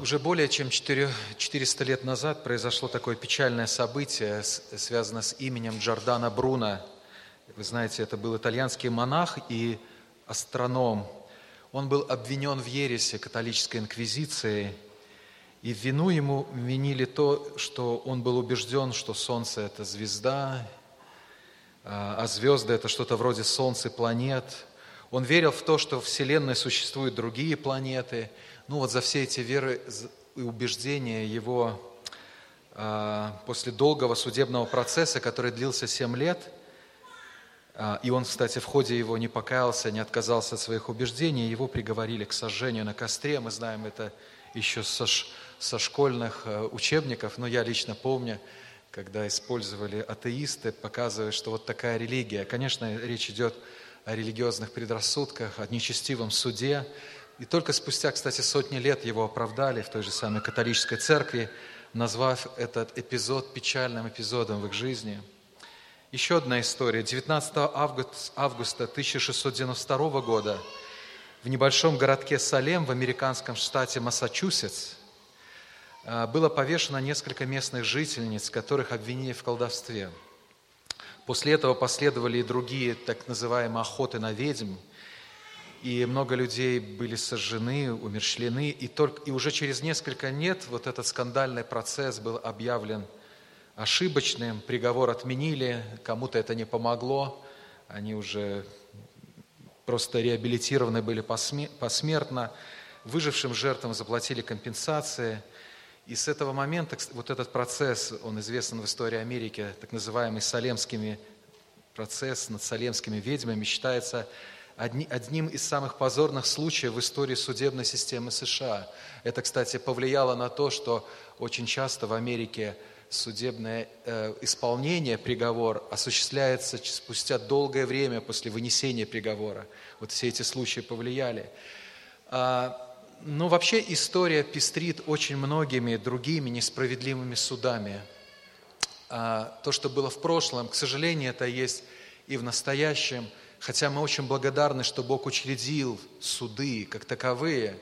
Уже более чем 400 лет назад произошло такое печальное событие, связанное с именем Джордана Бруно. Вы знаете, это был итальянский монах и астроном. Он был обвинен в ересе католической инквизиции, и в вину ему винили то, что он был убежден, что Солнце – это звезда, а, а звезды – это что-то вроде Солнца, планет. Он верил в то, что в Вселенной существуют другие планеты. Ну вот за все эти веры и убеждения его а, после долгого судебного процесса, который длился 7 лет, а, и он, кстати, в ходе его не покаялся, не отказался от своих убеждений, его приговорили к сожжению на костре. Мы знаем это еще со, со школьных э, учебников, но я лично помню, когда использовали атеисты, показывая, что вот такая религия. Конечно, речь идет о религиозных предрассудках, о нечестивом суде. И только спустя, кстати, сотни лет его оправдали в той же самой католической церкви, назвав этот эпизод печальным эпизодом в их жизни. Еще одна история. 19 августа 1692 года в небольшом городке Салем в американском штате Массачусетс а, было повешено несколько местных жительниц, которых обвинили в колдовстве. После этого последовали и другие так называемые охоты на ведьм, и много людей были сожжены, умерщвлены, и, только, и уже через несколько лет вот этот скандальный процесс был объявлен ошибочным, приговор отменили, кому-то это не помогло, они уже просто реабилитированы были посмертно, выжившим жертвам заплатили компенсации – и с этого момента вот этот процесс, он известен в истории Америки, так называемый Салемскими процесс над Салемскими ведьмами, считается одни, одним из самых позорных случаев в истории судебной системы США. Это, кстати, повлияло на то, что очень часто в Америке судебное э, исполнение приговора осуществляется спустя долгое время после вынесения приговора. Вот все эти случаи повлияли. А, ну, вообще история пестрит очень многими другими несправедливыми судами. А, то, что было в прошлом, к сожалению, это есть и в настоящем, хотя мы очень благодарны, что Бог учредил суды как таковые,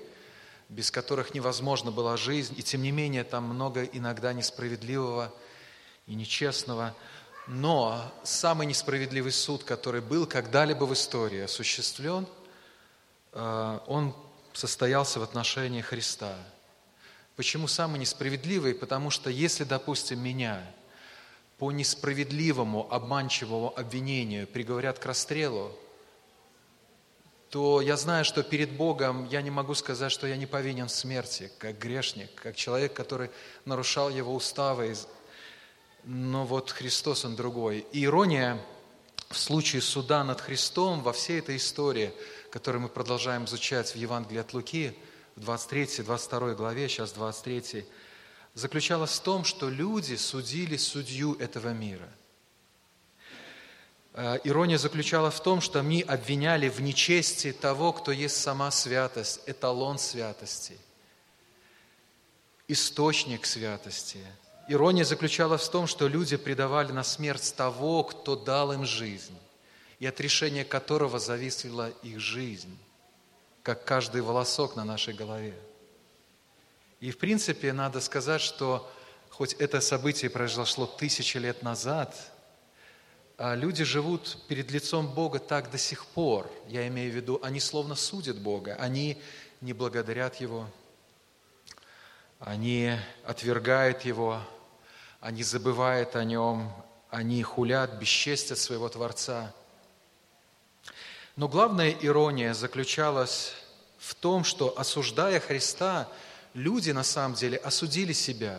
без которых невозможна была жизнь, и тем не менее там много иногда несправедливого и нечестного. Но самый несправедливый суд, который был когда-либо в истории осуществлен, а, он состоялся в отношении Христа. Почему самый несправедливый? Потому что если, допустим, меня по несправедливому, обманчивому обвинению приговорят к расстрелу, то я знаю, что перед Богом я не могу сказать, что я не повинен в смерти, как грешник, как человек, который нарушал Его уставы. Но вот Христос, Он другой. И ирония в случае суда над Христом во всей этой истории – который мы продолжаем изучать в Евангелии от Луки, в 23-22 главе, сейчас 23, заключалась в том, что люди судили судью этого мира. Э, ирония заключалась в том, что они обвиняли в нечести того, кто есть сама святость, эталон святости, источник святости. Ирония заключалась в том, что люди предавали на смерть того, кто дал им жизнь и от решения которого зависела их жизнь, как каждый волосок на нашей голове. И в принципе надо сказать, что хоть это событие произошло тысячи лет назад, а люди живут перед лицом Бога так до сих пор. Я имею в виду, они словно судят Бога, они не благодарят Его, они отвергают Его, они забывают о Нем, они хулят, бесчестят своего Творца – но главная ирония заключалась в том, что осуждая Христа, люди на самом деле осудили себя.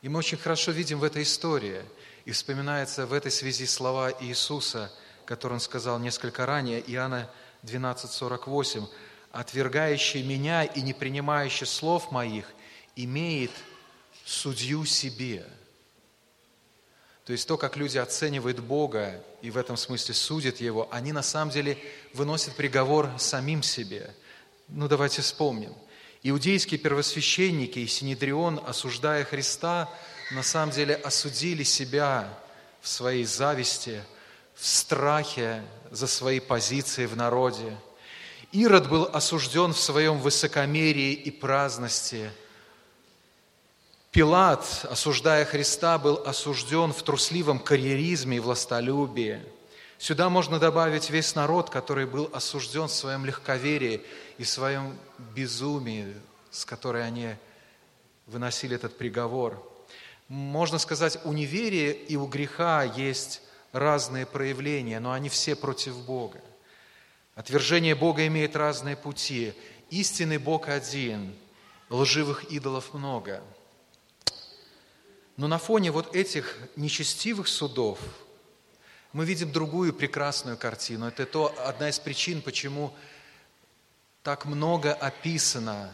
И мы очень хорошо видим в этой истории. И вспоминается в этой связи слова Иисуса, которые Он сказал несколько ранее, Иоанна 12:48, «Отвергающий меня и не принимающий слов моих имеет судью себе». То есть то, как люди оценивают Бога и в этом смысле судят Его, они на самом деле выносят приговор самим себе. Ну давайте вспомним. Иудейские первосвященники и Синедрион, осуждая Христа, на самом деле осудили себя в своей зависти, в страхе за свои позиции в народе. Ирод был осужден в своем высокомерии и праздности. Пилат, осуждая Христа, был осужден в трусливом карьеризме и властолюбии. Сюда можно добавить весь народ, который был осужден в своем легковерии и в своем безумии, с которой они выносили этот приговор. Можно сказать, у неверия и у греха есть разные проявления, но они все против Бога. Отвержение Бога имеет разные пути. Истинный Бог один, лживых идолов много. Но на фоне вот этих нечестивых судов мы видим другую прекрасную картину. Это то, одна из причин, почему так много описано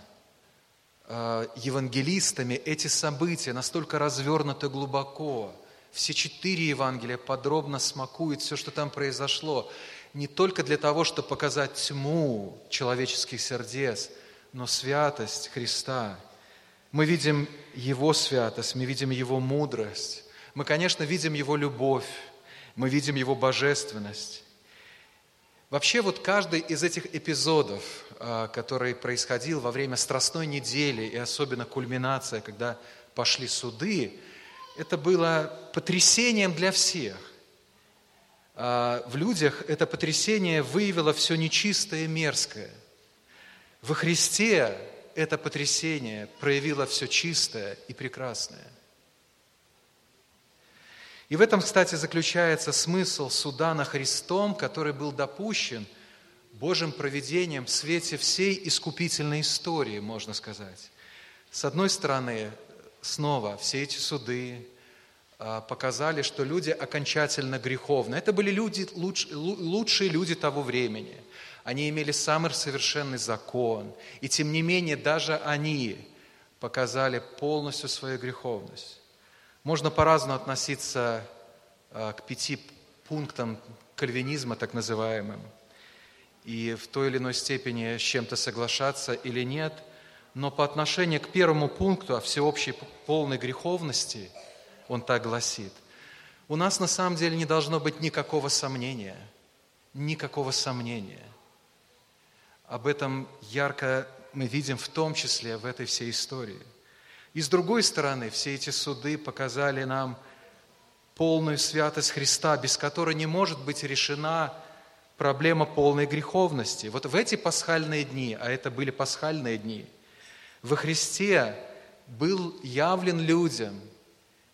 э, евангелистами эти события, настолько развернуты глубоко. Все четыре Евангелия подробно смакуют все, что там произошло не только для того, чтобы показать тьму человеческих сердец, но святость Христа. Мы видим Его святость, мы видим Его мудрость, мы, конечно, видим Его любовь, мы видим Его божественность. Вообще вот каждый из этих эпизодов, а, который происходил во время Страстной недели и особенно кульминация, когда пошли суды, это было потрясением для всех. А, в людях это потрясение выявило все нечистое и мерзкое. Во Христе это потрясение проявило все чистое и прекрасное. И в этом, кстати, заключается смысл суда на Христом, который был допущен Божьим проведением в свете всей искупительной истории, можно сказать. С одной стороны, снова все эти суды, а, показали, что люди окончательно греховны. Это были люди, лучшие люди того времени. Они имели самый совершенный закон. И тем не менее, даже они показали полностью свою греховность. Можно по-разному относиться а, к пяти пунктам кальвинизма, так называемым, и в той или иной степени с чем-то соглашаться или нет. Но по отношению к первому пункту о всеобщей полной греховности – он так гласит. У нас на самом деле не должно быть никакого сомнения. Никакого сомнения. Об этом ярко мы видим в том числе в этой всей истории. И с другой стороны, все эти суды показали нам полную святость Христа, без которой не может быть решена проблема полной греховности. Вот в эти пасхальные дни, а это были пасхальные дни, во Христе был явлен людям –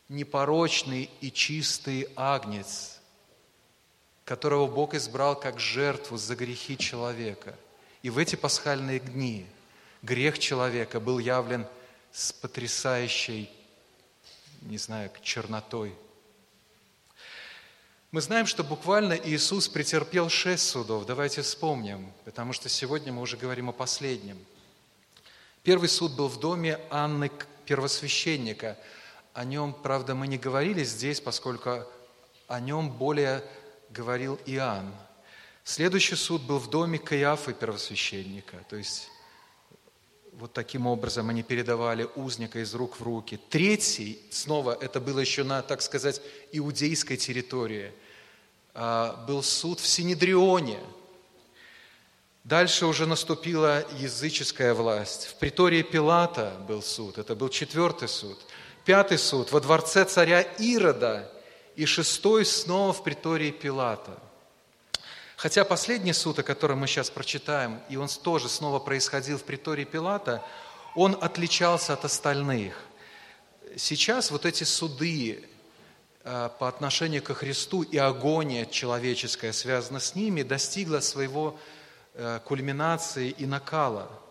непорочный и чистый агнец, которого Бог избрал как жертву за грехи человека. И в эти пасхальные дни грех человека был явлен с потрясающей, не знаю, чернотой. Мы знаем, что буквально Иисус претерпел шесть судов. Давайте вспомним, потому что сегодня мы уже говорим о последнем. Первый суд был в доме Анны первосвященника – о нем, правда, мы не говорили здесь, поскольку о нем более говорил Иоанн. Следующий суд был в доме Каиафы, первосвященника. То есть вот таким образом они передавали узника из рук в руки. Третий, снова это было еще на, так сказать, иудейской территории, а, был суд в Синедрионе. Дальше уже наступила языческая власть. В притории Пилата был суд, это был четвертый суд – Пятый суд во дворце царя Ирода и шестой снова в притории Пилата. Хотя последний суд, о котором мы сейчас прочитаем, и он тоже снова происходил в притории Пилата, он отличался от остальных. Сейчас вот эти суды э, по отношению ко Христу и агония человеческая, связана с ними, достигла своего э, кульминации и накала –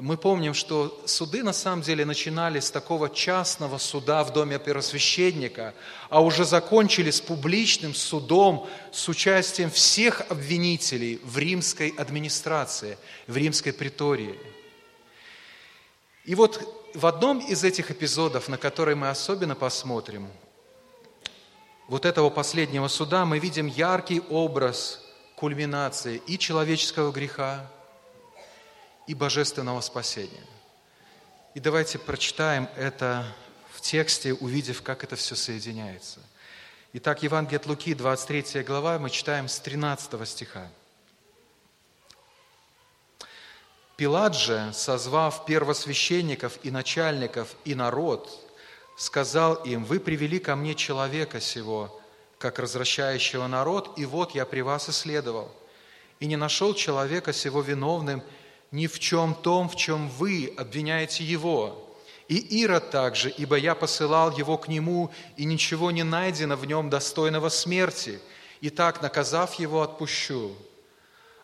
мы помним, что суды на самом деле начинались с такого частного суда в доме первосвященника, а уже закончились публичным судом с участием всех обвинителей в римской администрации, в римской притории. И вот в одном из этих эпизодов, на который мы особенно посмотрим, вот этого последнего суда мы видим яркий образ кульминации и человеческого греха, и божественного спасения. И давайте прочитаем это в тексте, увидев, как это все соединяется. Итак, Евангелие от Луки, 23 глава, мы читаем с 13 стиха. Пилат же, созвав первосвященников и начальников и народ, сказал им, «Вы привели ко мне человека сего, как развращающего народ, и вот я при вас исследовал, и не нашел человека сего виновным ни в чем том, в чем вы обвиняете его. И Ирод также, ибо я посылал его к нему, и ничего не найдено в нем достойного смерти, и так, наказав его, отпущу».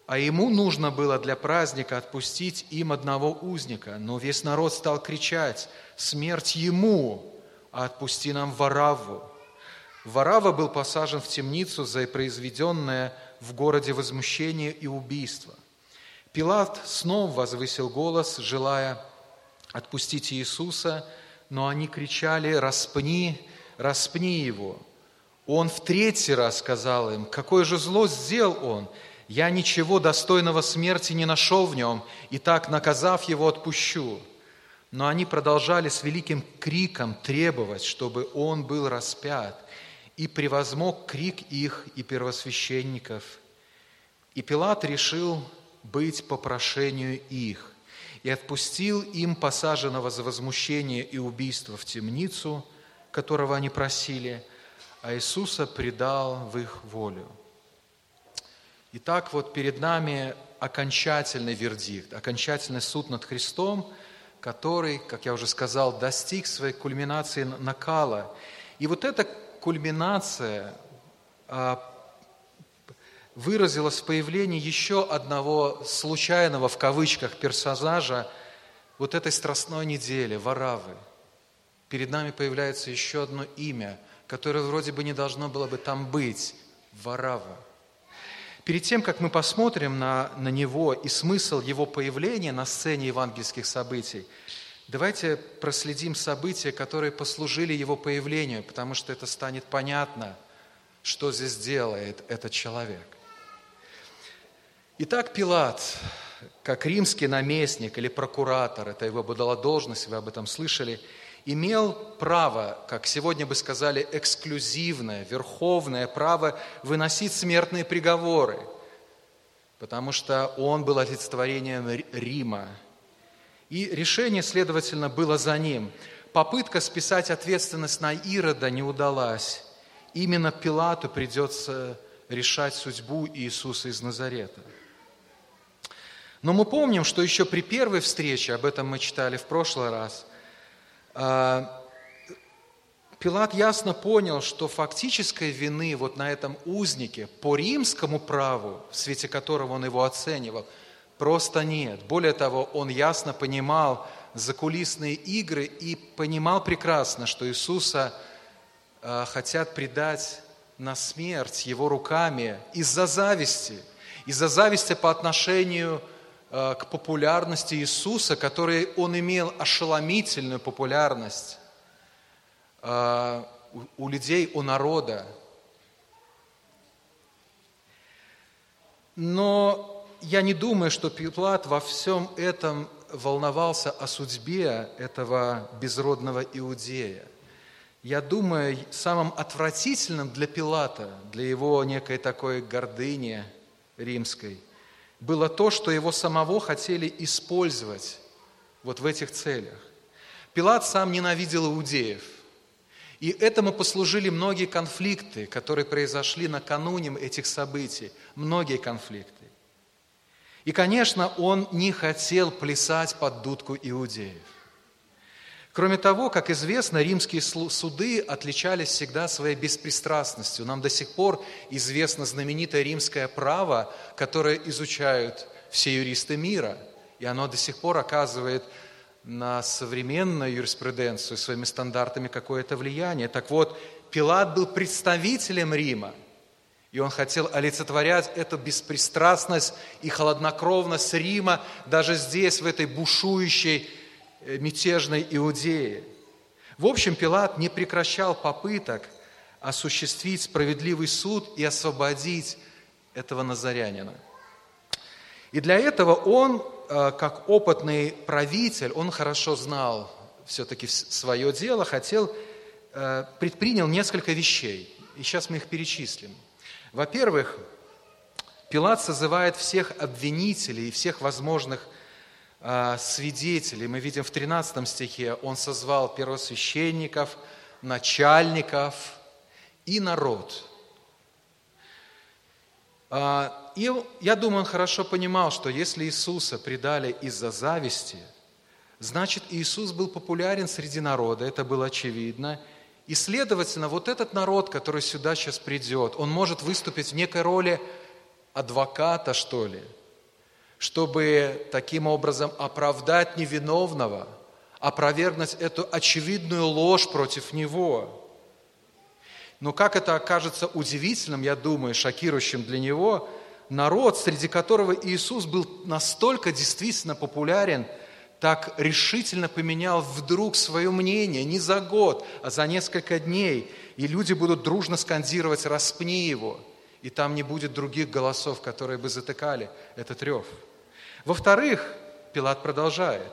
А ему нужно было для праздника отпустить им одного узника, но весь народ стал кричать «Смерть ему, а отпусти нам Варавву!» Варава был посажен в темницу за произведенное в городе возмущение и убийство. Пилат снова возвысил голос, желая отпустить Иисуса, но они кричали «Распни, распни его!» Он в третий раз сказал им, какое же зло сделал он, я ничего достойного смерти не нашел в нем, и так, наказав его, отпущу. Но они продолжали с великим криком требовать, чтобы он был распят, и превозмог крик их и первосвященников. И Пилат решил быть по прошению их, и отпустил им посаженного за возмущение и убийство в темницу, которого они просили, а Иисуса предал в их волю. Итак, вот перед нами окончательный вердикт, окончательный суд над Христом, который, как я уже сказал, достиг своей кульминации накала. И вот эта кульминация выразилась в появлении еще одного случайного, в кавычках, персонажа вот этой страстной недели, Варавы. Перед нами появляется еще одно имя, которое вроде бы не должно было бы там быть – Варава – Перед тем, как мы посмотрим на, на него и смысл его появления на сцене евангельских событий, давайте проследим события, которые послужили его появлению, потому что это станет понятно, что здесь делает этот человек. Итак, Пилат, как римский наместник или прокуратор, это его была должность, вы об этом слышали – имел право, как сегодня бы сказали, эксклюзивное, верховное право выносить смертные приговоры, потому что он был олицетворением Рима. И решение, следовательно, было за ним. Попытка списать ответственность на Ирода не удалась. Именно Пилату придется решать судьбу Иисуса из Назарета. Но мы помним, что еще при первой встрече, об этом мы читали в прошлый раз – а, Пилат ясно понял, что фактической вины вот на этом узнике по римскому праву, в свете которого он его оценивал, просто нет. Более того, он ясно понимал закулисные игры и понимал прекрасно, что Иисуса а, хотят предать на смерть его руками из-за зависти, из-за зависти по отношению Э, к популярности Иисуса, который он имел ошеломительную популярность э, у людей, у народа. Но я не думаю, что Пилат во всем этом волновался о судьбе этого безродного иудея. Я думаю, самым отвратительным для Пилата, для его некой такой гордыни римской – было то, что его самого хотели использовать вот в этих целях. Пилат сам ненавидел иудеев. И этому послужили многие конфликты, которые произошли накануне этих событий. Многие конфликты. И, конечно, он не хотел плясать под дудку иудеев. Кроме того, как известно, римские суды отличались всегда своей беспристрастностью. Нам до сих пор известно знаменитое римское право, которое изучают все юристы мира. И оно до сих пор оказывает на современную юриспруденцию своими стандартами какое-то влияние. Так вот, Пилат был представителем Рима, и он хотел олицетворять эту беспристрастность и холоднокровность Рима даже здесь, в этой бушующей мятежной Иудеи. В общем, Пилат не прекращал попыток осуществить справедливый суд и освободить этого назарянина. И для этого он, э, как опытный правитель, он хорошо знал все-таки свое дело, хотел, э, предпринял несколько вещей. И сейчас мы их перечислим. Во-первых, Пилат созывает всех обвинителей и всех возможных свидетелей. Мы видим в 13 стихе, он созвал первосвященников, начальников и народ. А, и я думаю, он хорошо понимал, что если Иисуса предали из-за зависти, значит, Иисус был популярен среди народа, это было очевидно. И, следовательно, вот этот народ, который сюда сейчас придет, он может выступить в некой роли адвоката, что ли – чтобы таким образом оправдать невиновного, опровергнуть эту очевидную ложь против него. Но как это окажется удивительным, я думаю, шокирующим для него, народ, среди которого Иисус был настолько действительно популярен, так решительно поменял вдруг свое мнение не за год, а за несколько дней. И люди будут дружно скандировать «распни его», и там не будет других голосов, которые бы затыкали этот рев. Во-вторых, Пилат продолжает.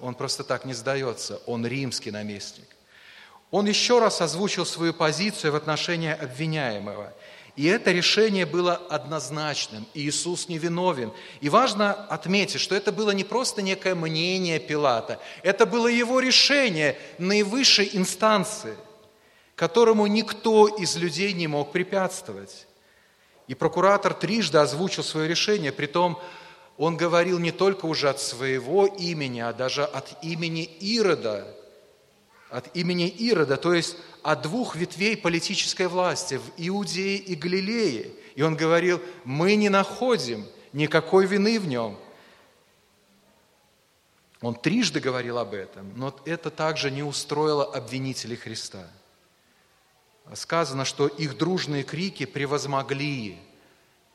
Он просто так не сдается, он римский наместник. Он еще раз озвучил свою позицию в отношении обвиняемого. И это решение было однозначным. Иисус невиновен. И важно отметить, что это было не просто некое мнение Пилата, это было его решение наивысшей инстанции, которому никто из людей не мог препятствовать. И прокуратор трижды озвучил свое решение, при том, он говорил не только уже от своего имени, а даже от имени Ирода, от имени Ирода, то есть от двух ветвей политической власти в Иудее и Галилее. И он говорил, мы не находим никакой вины в нем. Он трижды говорил об этом, но это также не устроило обвинителей Христа. Сказано, что их дружные крики превозмогли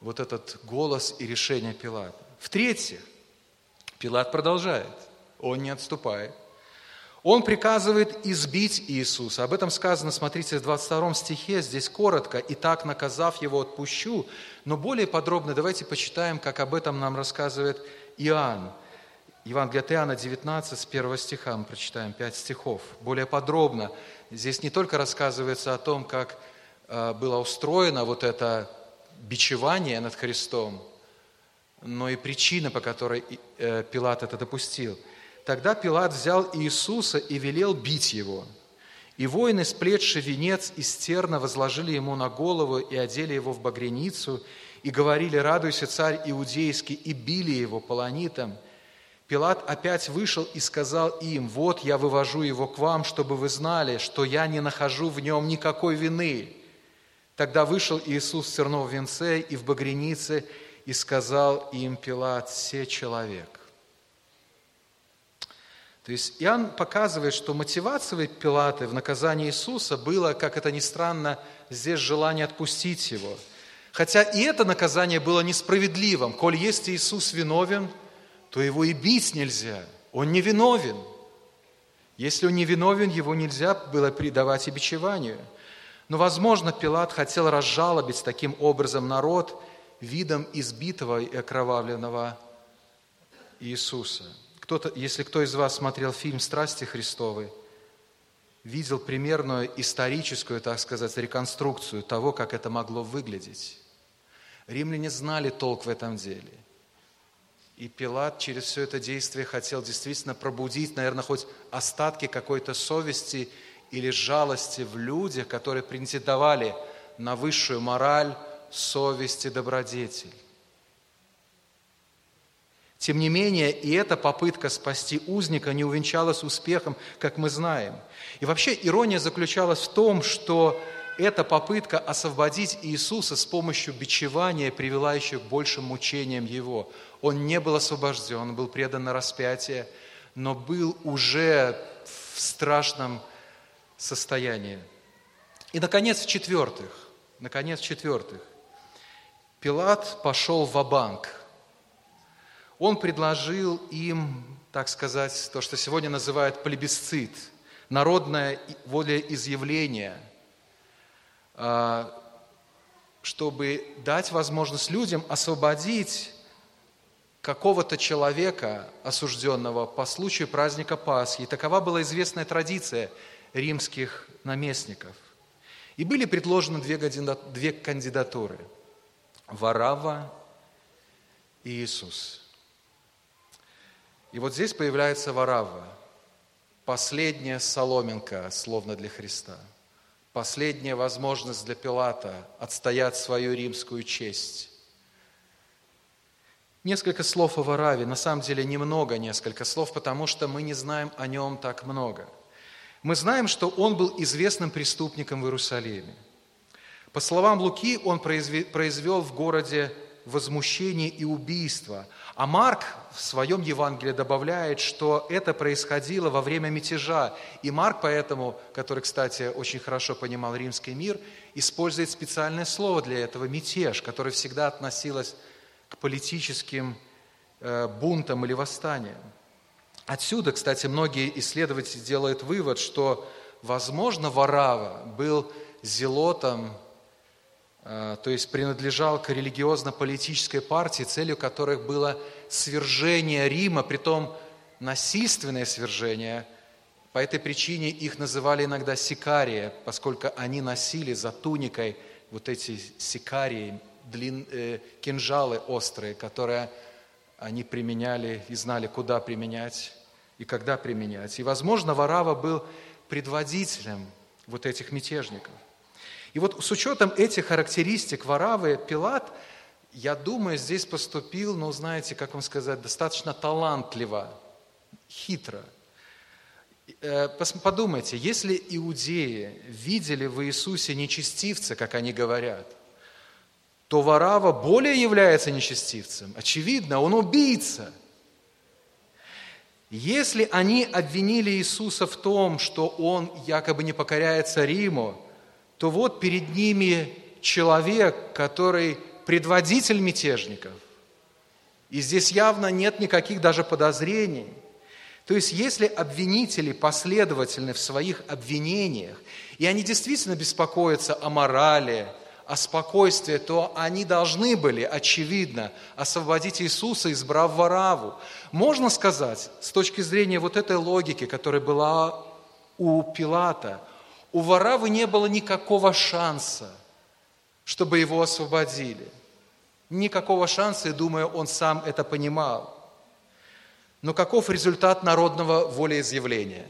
вот этот голос и решение Пилата. В-третьих, Пилат продолжает, он не отступает. Он приказывает избить Иисуса. Об этом сказано, смотрите, в 22 стихе, здесь коротко. «И так, наказав его, отпущу». Но более подробно давайте почитаем, как об этом нам рассказывает Иоанн. Евангелие от Иоанна 19, с 1 стиха мы прочитаем 5 стихов. Более подробно. Здесь не только рассказывается о том, как э, было устроено вот это бичевание над Христом, но и причина, по которой э, Пилат это допустил. Тогда Пилат взял Иисуса и велел бить его. И воины, сплетши венец из терна, возложили ему на голову и одели его в багряницу, и говорили, радуйся, царь иудейский, и били его полонитом. Пилат опять вышел и сказал им, вот я вывожу его к вам, чтобы вы знали, что я не нахожу в нем никакой вины. Тогда вышел Иисус в терновом венце и в багрянице, и сказал им Пилат, «Се человек». То есть Иоанн показывает, что мотивацией Пилата в наказании Иисуса было, как это ни странно, здесь желание отпустить его. Хотя и это наказание было несправедливым. Коль есть Иисус виновен, то его и бить нельзя. Он не виновен. Если он не виновен, его нельзя было предавать и бичеванию. Но, возможно, Пилат хотел разжалобить таким образом народ – видом избитого и окровавленного Иисуса. Кто-то, если кто из вас смотрел фильм «Страсти Христовы», видел примерную историческую, так сказать, реконструкцию того, как это могло выглядеть. Римляне знали толк в этом деле. И Пилат через все это действие хотел действительно пробудить, наверное, хоть остатки какой-то совести или жалости в людях, которые претендовали на высшую мораль, совесть и добродетель. Тем не менее, и эта попытка спасти узника не увенчалась успехом, как мы знаем. И вообще ирония заключалась в том, что эта попытка освободить Иисуса с помощью бичевания привела еще к большим мучениям Его. Он не был освобожден, он был предан на распятие, но был уже в страшном состоянии. И, наконец, в-четвертых, наконец, в-четвертых, Пилат пошел в банк Он предложил им, так сказать, то, что сегодня называют плебисцит, народное волеизъявление, а, чтобы дать возможность людям освободить какого-то человека, осужденного по случаю праздника Пасхи. Такова была известная традиция римских наместников. И были предложены две кандидатуры – Варава и Иисус. И вот здесь появляется Варава, последняя соломинка, словно для Христа, последняя возможность для Пилата отстоять свою римскую честь. Несколько слов о Вараве, на самом деле немного несколько слов, потому что мы не знаем о нем так много. Мы знаем, что он был известным преступником в Иерусалиме. По словам Луки, он произвел в городе возмущение и убийство. А Марк в своем Евангелии добавляет, что это происходило во время мятежа. И Марк поэтому, который, кстати, очень хорошо понимал римский мир, использует специальное слово для этого – мятеж, которое всегда относилось к политическим э, бунтам или восстаниям. Отсюда, кстати, многие исследователи делают вывод, что, возможно, Варава был зелотом то есть принадлежал к религиозно-политической партии, целью которых было свержение Рима, притом насильственное свержение. По этой причине их называли иногда сикария, поскольку они носили за туникой вот эти сикарии, длин, э, кинжалы острые, которые они применяли и знали, куда применять и когда применять. И, возможно, Варава был предводителем вот этих мятежников. И вот с учетом этих характеристик Варавы, Пилат, я думаю, здесь поступил, ну, знаете, как вам сказать, достаточно талантливо, хитро. Э, подумайте, если иудеи видели в Иисусе нечестивца, как они говорят, то Варава более является нечестивцем. Очевидно, он убийца. Если они обвинили Иисуса в том, что он якобы не покоряется Риму, то вот перед ними человек, который предводитель мятежников. И здесь явно нет никаких даже подозрений. То есть, если обвинители последовательны в своих обвинениях, и они действительно беспокоятся о морали, о спокойствии, то они должны были, очевидно, освободить Иисуса, избрав Вараву. Можно сказать, с точки зрения вот этой логики, которая была у Пилата – у Варавы не было никакого шанса, чтобы его освободили. Никакого шанса, и думаю, он сам это понимал. Но каков результат народного волеизъявления?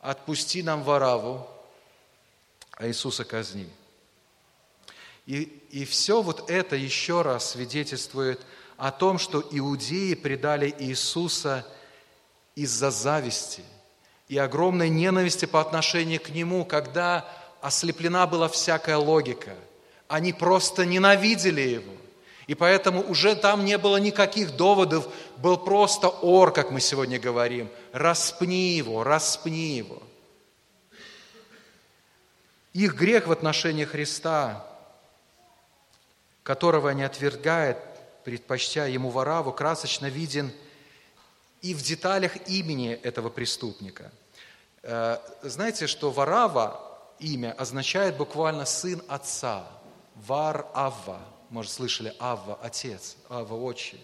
Отпусти нам Вараву, а Иисуса казни. И, и все вот это еще раз свидетельствует о том, что иудеи предали Иисуса из-за зависти – и огромной ненависти по отношению к нему, когда ослеплена была всякая логика. Они просто ненавидели его. И поэтому уже там не было никаких доводов, был просто ор, как мы сегодня говорим. Распни его, распни его. Их грех в отношении Христа, которого они отвергают, предпочтя ему вораву, красочно виден и в деталях имени этого преступника – знаете, что Варава имя означает буквально сын отца. Вар Авва. Может, слышали Авва, отец, Авва, отче.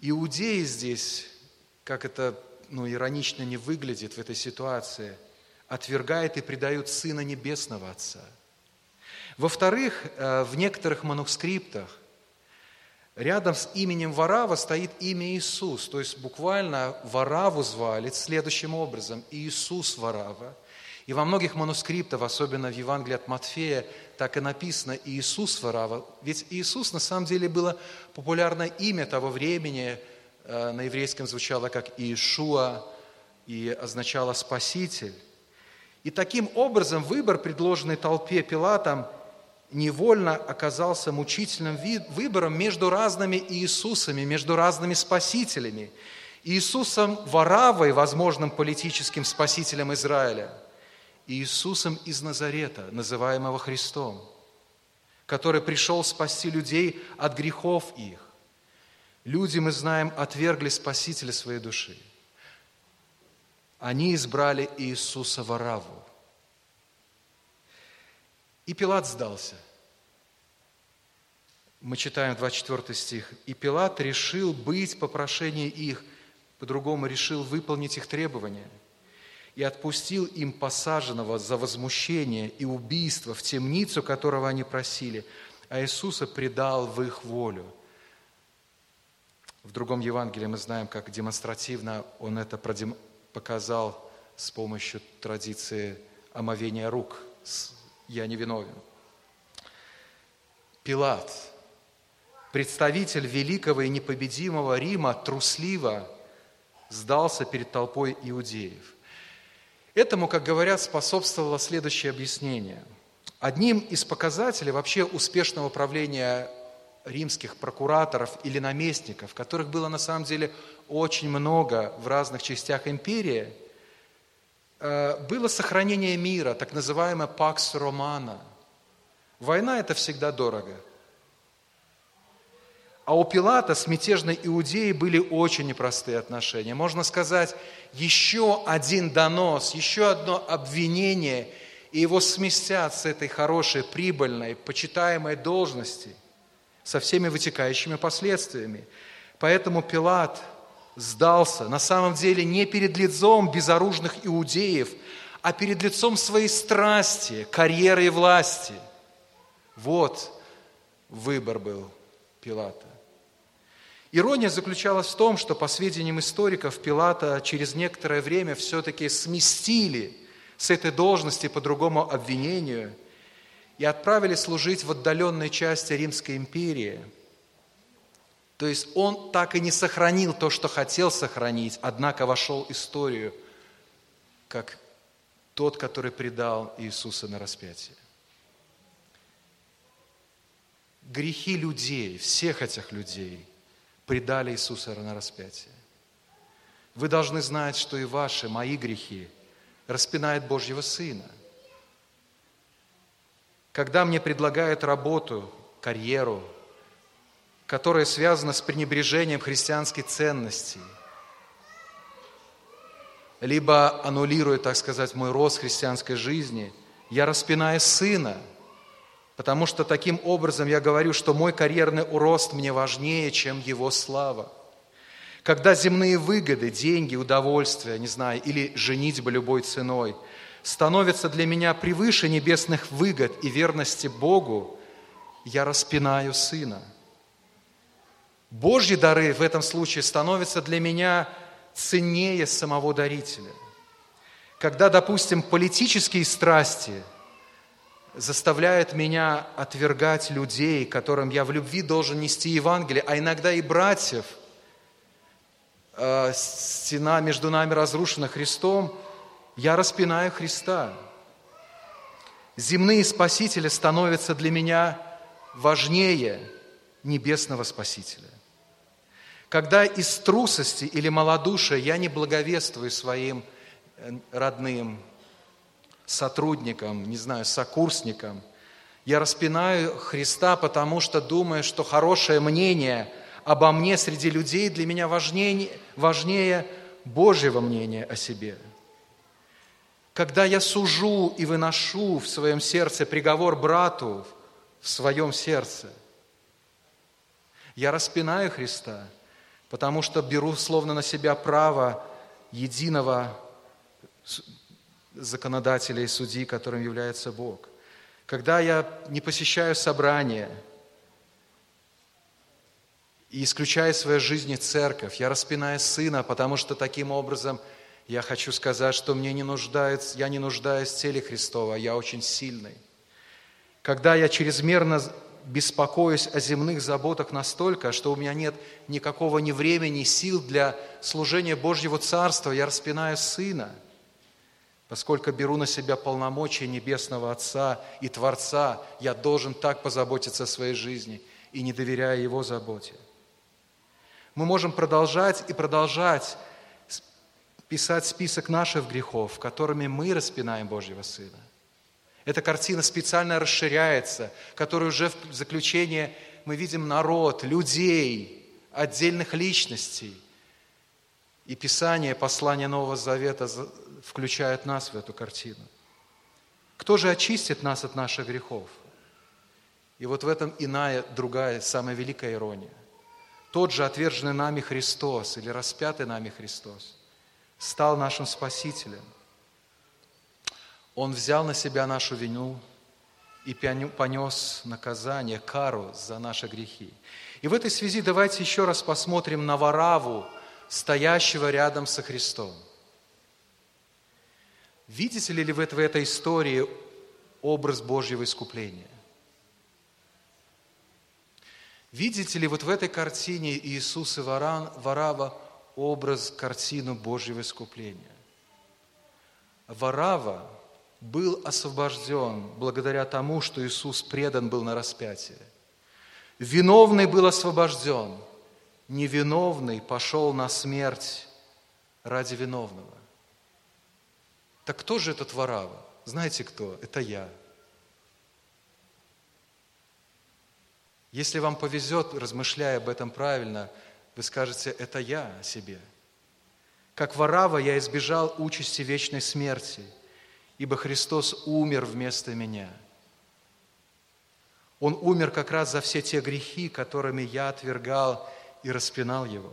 Иудеи здесь, как это ну, иронично не выглядит в этой ситуации, отвергают и предают Сына Небесного Отца. Во-вторых, э, в некоторых манускриптах Рядом с именем Варава стоит имя Иисус, то есть буквально Вараву звали следующим образом – Иисус Варава. И во многих манускриптах, особенно в Евангелии от Матфея, так и написано Иисус Варава. Ведь Иисус на самом деле было популярное имя того времени, э, на еврейском звучало как Иешуа и означало «спаситель». И таким образом выбор, предложенный толпе Пилатом – невольно оказался мучительным выбором между разными Иисусами, между разными спасителями. Иисусом Варавой, возможным политическим спасителем Израиля, и Иисусом из Назарета, называемого Христом, который пришел спасти людей от грехов их. Люди, мы знаем, отвергли Спасителя своей души. Они избрали Иисуса Вараву. И Пилат сдался. Мы читаем 24 стих. «И Пилат решил быть по прошению их, по-другому решил выполнить их требования, и отпустил им посаженного за возмущение и убийство в темницу, которого они просили, а Иисуса предал в их волю». В другом Евангелии мы знаем, как демонстративно он это показал с помощью традиции омовения рук. «Я не виновен». Пилат, представитель великого и непобедимого Рима, трусливо сдался перед толпой иудеев. Этому, как говорят, способствовало следующее объяснение. Одним из показателей вообще успешного правления римских прокураторов или наместников, которых было на самом деле очень много в разных частях империи, было сохранение мира, так называемая «пакс романа». Война – это всегда дорого. А у Пилата с мятежной Иудеей были очень непростые отношения. Можно сказать, еще один донос, еще одно обвинение, и его сместят с этой хорошей, прибыльной, почитаемой должности – со всеми вытекающими последствиями. Поэтому Пилат сдался на самом деле не перед лицом безоружных иудеев, а перед лицом своей страсти, карьеры и власти. Вот выбор был Пилата. Ирония заключалась в том, что, по сведениям историков, Пилата через некоторое время все-таки сместили с этой должности по другому обвинению – и отправили служить в отдаленной части Римской империи. То есть он так и не сохранил то, что хотел сохранить, однако вошел в историю как тот, который предал Иисуса на распятие. Грехи людей, всех этих людей, предали Иисуса на распятие. Вы должны знать, что и ваши, мои грехи распинает Божьего Сына – когда мне предлагают работу, карьеру, которая связана с пренебрежением христианских ценностей, либо аннулирует, так сказать, мой рост христианской жизни, я распинаю сына, потому что таким образом я говорю, что мой карьерный рост мне важнее, чем его слава. Когда земные выгоды, деньги, удовольствия, не знаю, или женитьба любой ценой – становится для меня превыше небесных выгод и верности Богу, я распинаю Сына. Божьи дары в этом случае становятся для меня ценнее самого дарителя. Когда, допустим, политические страсти заставляют меня отвергать людей, которым я в любви должен нести Евангелие, а иногда и братьев, э, стена между нами разрушена Христом – я распинаю Христа. Земные спасители становятся для меня важнее небесного Спасителя. Когда из трусости или малодушия я не благовествую своим э, родным, сотрудникам, не знаю, сокурсникам, я распинаю Христа, потому что думаю, что хорошее мнение обо мне среди людей для меня важнее, важнее Божьего мнения о себе – когда я сужу и выношу в своем сердце приговор брату в своем сердце, я распинаю Христа, потому что беру словно на себя право единого законодателя и судьи, которым является Бог. Когда я не посещаю собрания и исключаю из своей жизни церковь, я распинаю Сына, потому что таким образом – я хочу сказать, что мне не нуждается, я не нуждаюсь в теле Христова, я очень сильный. Когда я чрезмерно беспокоюсь о земных заботах настолько, что у меня нет никакого ни времени, ни сил для служения Божьего Царства, я распинаю Сына, поскольку беру на себя полномочия Небесного Отца и Творца, я должен так позаботиться о своей жизни и не доверяя Его заботе. Мы можем продолжать и продолжать писать список наших грехов, которыми мы распинаем Божьего Сына. Эта картина специально расширяется, которая уже в заключение мы видим народ, людей, отдельных личностей. И Писание, послание Нового Завета включает нас в эту картину. Кто же очистит нас от наших грехов? И вот в этом иная, другая, самая великая ирония. Тот же отверженный нами Христос или распятый нами Христос – стал нашим Спасителем. Он взял на себя нашу вину и понес наказание, кару за наши грехи. И в этой связи давайте еще раз посмотрим на Вараву, стоящего рядом со Христом. Видите ли вы в этой истории образ Божьего искупления? Видите ли вот в этой картине Иисус и Варава образ, картину Божьего искупления? Варава был освобожден благодаря тому, что Иисус предан был на распятие. Виновный был освобожден, невиновный пошел на смерть ради виновного. Так кто же этот Варава? Знаете кто? Это я. Если вам повезет, размышляя об этом правильно, вы скажете, это я себе. Как Варава я избежал участи вечной смерти, ибо Христос умер вместо меня. Он умер как раз за все те грехи, которыми я отвергал и распинал его.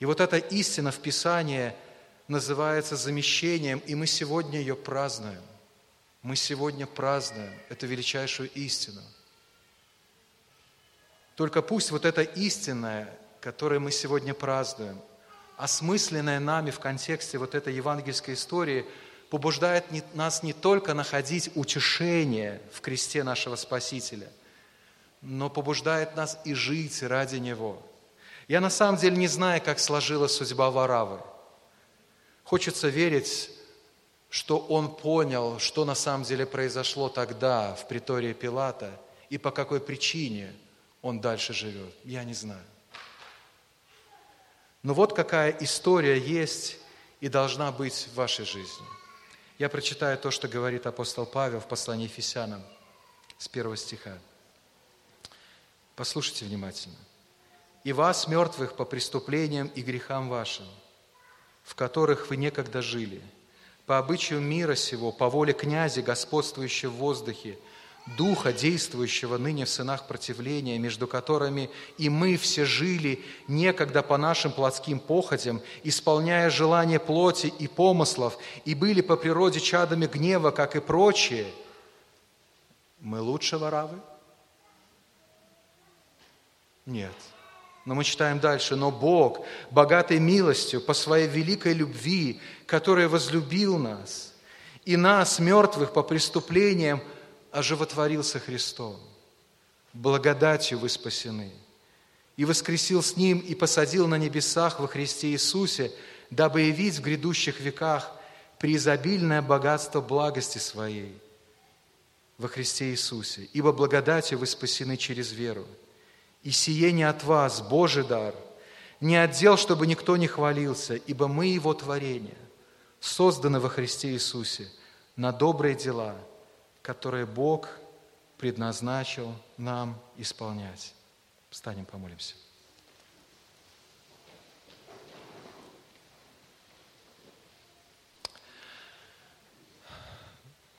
И вот эта истина в Писании – называется замещением, и мы сегодня ее празднуем. Мы сегодня празднуем эту величайшую истину. Только пусть вот эта истинная, которую мы сегодня празднуем, осмысленная нами в контексте вот этой евангельской истории, побуждает нас не только находить утешение в кресте нашего Спасителя, но побуждает нас и жить ради Него. Я на самом деле не знаю, как сложилась судьба Варавы – Хочется верить, что он понял, что на самом деле произошло тогда в притории Пилата и по какой причине он дальше живет. Я не знаю. Но вот какая история есть и должна быть в вашей жизни. Я прочитаю то, что говорит апостол Павел в послании Ефесянам с первого стиха. Послушайте внимательно. «И вас, мертвых, по преступлениям и грехам вашим – в которых вы некогда жили, по обычаю мира сего, по воле князя, господствующего в воздухе, духа, действующего ныне в сынах противления, между которыми и мы все жили некогда по нашим плотским походям, исполняя желания плоти и помыслов, и были по природе чадами гнева, как и прочие, мы лучше воравы? Нет – но мы читаем дальше, но Бог, богатой милостью, по своей великой любви, который возлюбил нас, и нас, мертвых по преступлениям, оживотворился Христом. Благодатью вы спасены. И воскресил с Ним и посадил на небесах во Христе Иисусе, дабы явить в грядущих веках преизобильное богатство благости Своей во Христе Иисусе. Ибо благодатью вы спасены через веру. И сие не от вас, Божий дар, не отдел, чтобы никто не хвалился, ибо мы Его творение, созданы во Христе Иисусе на добрые дела, которые Бог предназначил нам исполнять. Встанем, помолимся.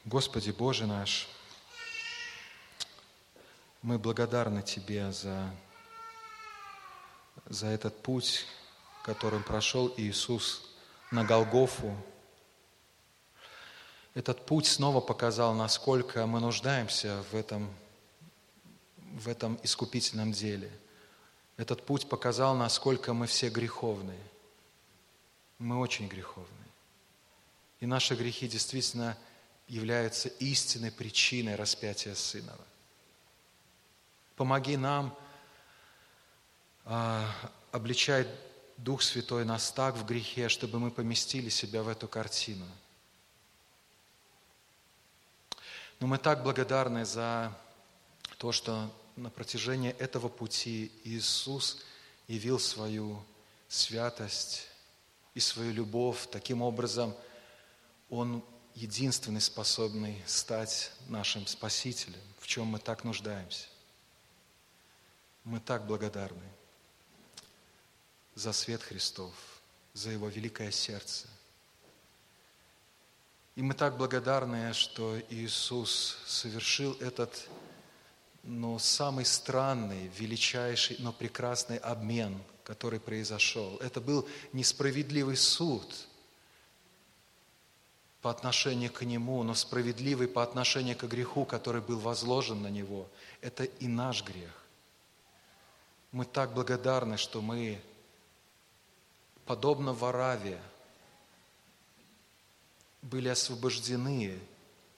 Господи Боже наш, мы благодарны Тебе за, за этот путь, которым прошел Иисус на Голгофу. Этот путь снова показал, насколько мы нуждаемся в этом, в этом искупительном деле. Этот путь показал, насколько мы все греховные. Мы очень греховные. И наши грехи действительно являются истинной причиной распятия Сынова. Помоги нам а, обличать Дух Святой нас так в грехе, чтобы мы поместили себя в эту картину. Но мы так благодарны за то, что на протяжении этого пути Иисус явил свою святость и свою любовь. Таким образом, Он единственный способный стать нашим Спасителем, в чем мы так нуждаемся. Мы так благодарны за свет Христов, за Его великое сердце. И мы так благодарны, что Иисус совершил этот, но самый странный, величайший, но прекрасный обмен, который произошел. Это был несправедливый суд по отношению к Нему, но справедливый по отношению к греху, который был возложен на Него. Это и наш грех. Мы так благодарны, что мы, подобно Вараве, были освобождены,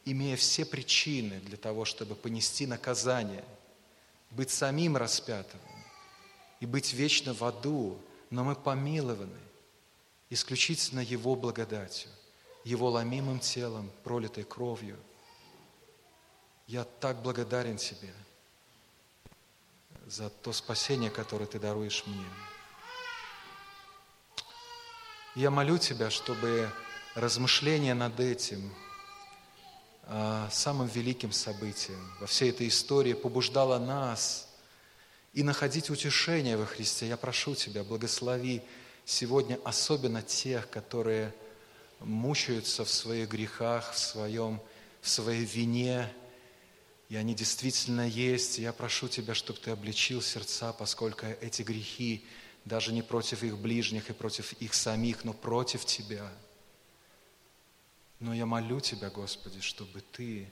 имея все причины для того, чтобы понести наказание, быть самим распятым и быть вечно в аду, но мы помилованы исключительно Его благодатью, Его ломимым телом, пролитой кровью. Я так благодарен Тебе за то спасение, которое Ты даруешь мне. Я молю Тебя, чтобы размышление над этим а, самым великим событием во всей этой истории побуждало нас и находить утешение во Христе. Я прошу Тебя, благослови сегодня особенно тех, которые мучаются в своих грехах, в, своем, в своей вине, и они действительно есть. я прошу Тебя, чтобы Ты обличил сердца, поскольку эти грехи даже не против их ближних и против их самих, но против Тебя – но я молю Тебя, Господи, чтобы Ты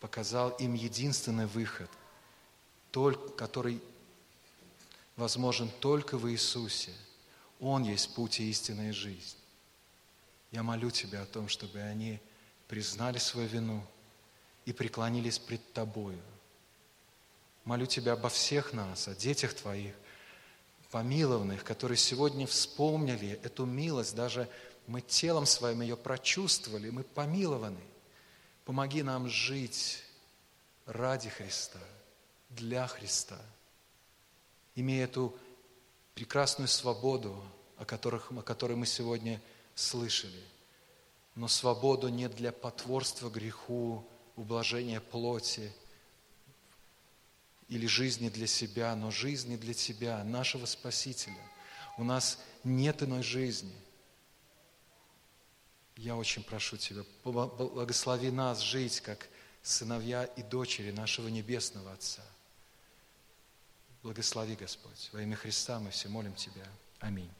показал им единственный выход, который возможен только в Иисусе. Он есть путь и истинная жизнь. Я молю Тебя о том, чтобы они признали свою вину и преклонились пред Тобою. Молю Тебя обо всех нас, о детях Твоих, помилованных, которые сегодня вспомнили эту милость даже мы телом своим ее прочувствовали, мы помилованы. Помоги нам жить ради Христа, для Христа, имея эту прекрасную свободу, о, которых, о которой мы сегодня слышали. Но свободу не для потворства греху, ублажения плоти или жизни для себя, но жизни для Тебя, нашего Спасителя. У нас нет иной жизни – я очень прошу Тебя, благослови нас жить, как сыновья и дочери нашего Небесного Отца. Благослови, Господь. Во имя Христа мы все молим Тебя. Аминь.